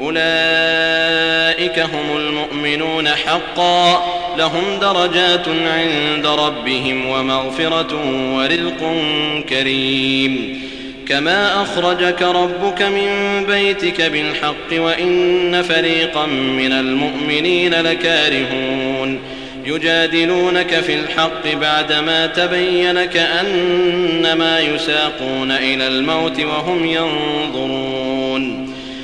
أولئك هم المؤمنون حقا لهم درجات عند ربهم ومغفرة ورزق كريم. كما أخرجك ربك من بيتك بالحق وإن فريقا من المؤمنين لكارهون. يجادلونك في الحق بعدما تبين كأنما يساقون إلى الموت وهم ينظرون.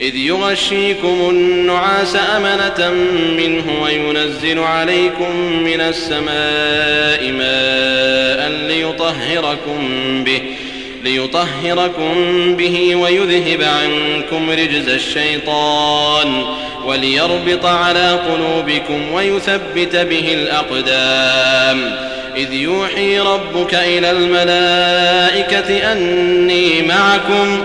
إذ يغشيكم النعاس أمنة منه وينزل عليكم من السماء ماء ليطهركم به ليطهركم به ويذهب عنكم رجز الشيطان وليربط على قلوبكم ويثبت به الأقدام. إذ يوحي ربك إلى الملائكة أني معكم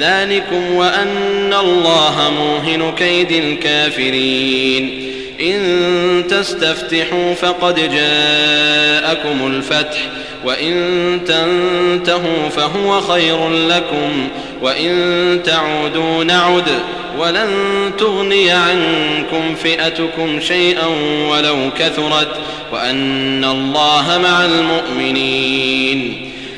ذلكم وأن الله موهن كيد الكافرين. إن تستفتحوا فقد جاءكم الفتح وإن تنتهوا فهو خير لكم وإن تعودوا نعد ولن تغني عنكم فئتكم شيئا ولو كثرت وأن الله مع المؤمنين.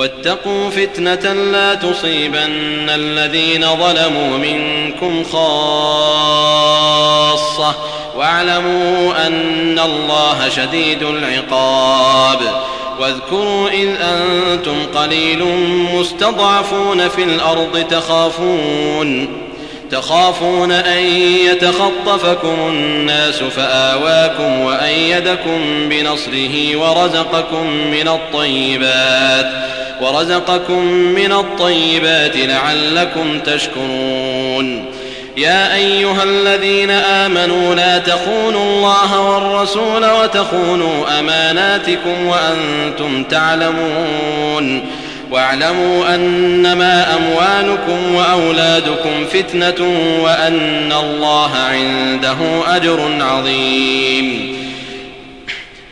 واتقوا فتنة لا تصيبن الذين ظلموا منكم خاصة. واعلموا أن الله شديد العقاب. واذكروا إذ أنتم قليل مستضعفون في الأرض تخافون. تخافون أن يتخطفكم الناس فآواكم وأيدكم بنصره ورزقكم من الطيبات. ورزقكم من الطيبات لعلكم تشكرون. يا أيها الذين آمنوا لا تخونوا الله والرسول وتخونوا أماناتكم وأنتم تعلمون. واعلموا أنما أموالكم وأولادكم فتنة وأن الله عنده أجر عظيم.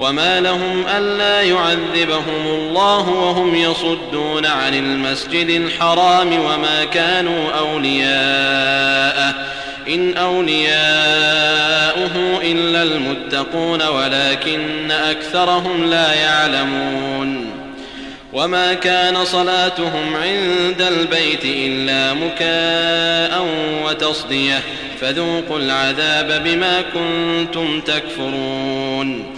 وما لهم ألا يعذبهم الله وهم يصدون عن المسجد الحرام وما كانوا أولياءه إن أولياؤه إلا المتقون ولكن أكثرهم لا يعلمون وما كان صلاتهم عند البيت إلا مكاء وتصدية فذوقوا العذاب بما كنتم تكفرون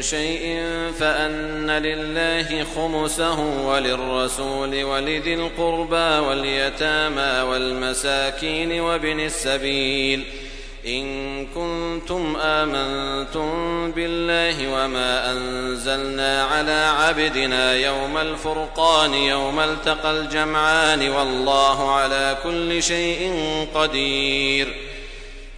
شيء فأن لله خمسه وللرسول ولذي القربى واليتامى والمساكين وابن السبيل إن كنتم آمنتم بالله وما أنزلنا على عبدنا يوم الفرقان يوم التقى الجمعان والله على كل شيء قدير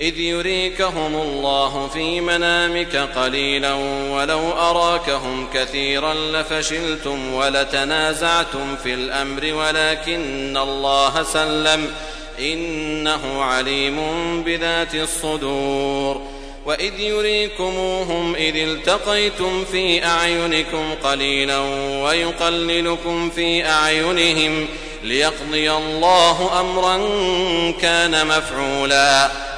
إذ يريكهم الله في منامك قليلا ولو أراكهم كثيرا لفشلتم ولتنازعتم في الأمر ولكن الله سلم إنه عليم بذات الصدور. وإذ يريكموهم إذ التقيتم في أعينكم قليلا ويقللكم في أعينهم ليقضي الله أمرا كان مفعولا.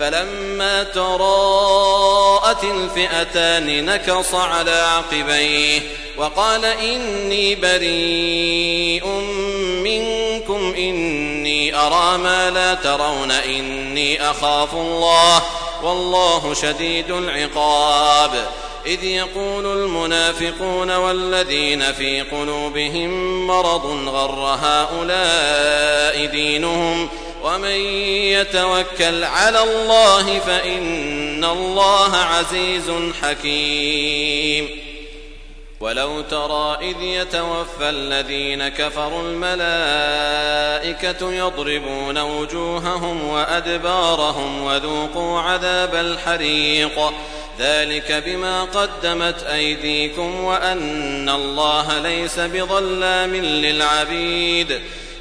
فلما تراءت الفئتان نكص على عقبيه وقال إني بريء منكم إني أرى ما لا ترون إني أخاف الله والله شديد العقاب. إذ يقول المنافقون والذين في قلوبهم مرض غر هؤلاء دينهم ومن يتوكل على الله فإن الله عزيز حكيم. ولو ترى إذ يتوفى الذين كفروا الملائكة يضربون وجوههم وأدبارهم وذوقوا عذاب الحريق. ذلك بما قدمت أيديكم وأن الله ليس بظلام للعبيد.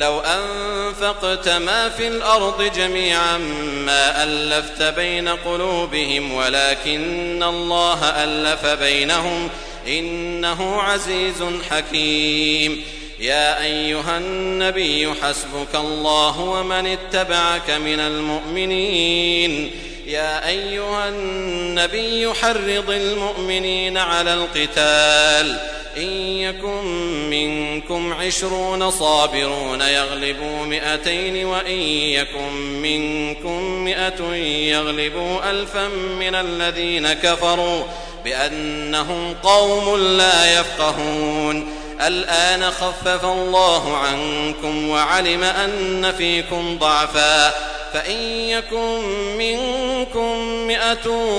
لو أنفقت ما في الأرض جميعا ما ألفت بين قلوبهم ولكن الله ألف بينهم إنه عزيز حكيم. يا أيها النبي حسبك الله ومن اتبعك من المؤمنين. يا أيها النبي حرض المؤمنين على القتال. إن يكن منكم عشرون صابرون يغلبوا مئتين وإن يكن منكم مئة يغلبوا ألفا من الذين كفروا بأنهم قوم لا يفقهون. الآن خفف الله عنكم وعلم أن فيكم ضعفا. فإن يكن منكم مئة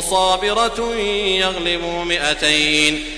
صابرة يغلبوا مئتين.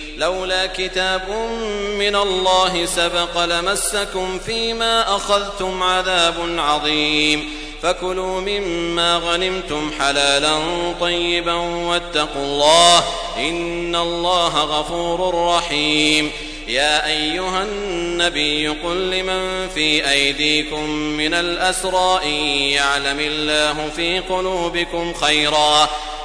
لولا كتاب من الله سبق لمسكم فيما أخذتم عذاب عظيم. فكلوا مما غنمتم حلالا طيبا واتقوا الله إن الله غفور رحيم. يا أيها النبي قل لمن في أيديكم من الأسرى إن يعلم الله في قلوبكم خيرا.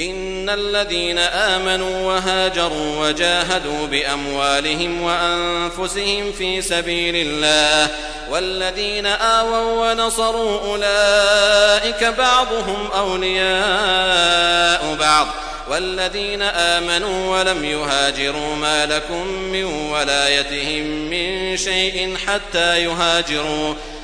إن الذين آمنوا وهاجروا وجاهدوا بأموالهم وأنفسهم في سبيل الله والذين آووا ونصروا أولئك بعضهم أولياء بعض والذين آمنوا ولم يهاجروا ما لكم من ولايتهم من شيء حتى يهاجروا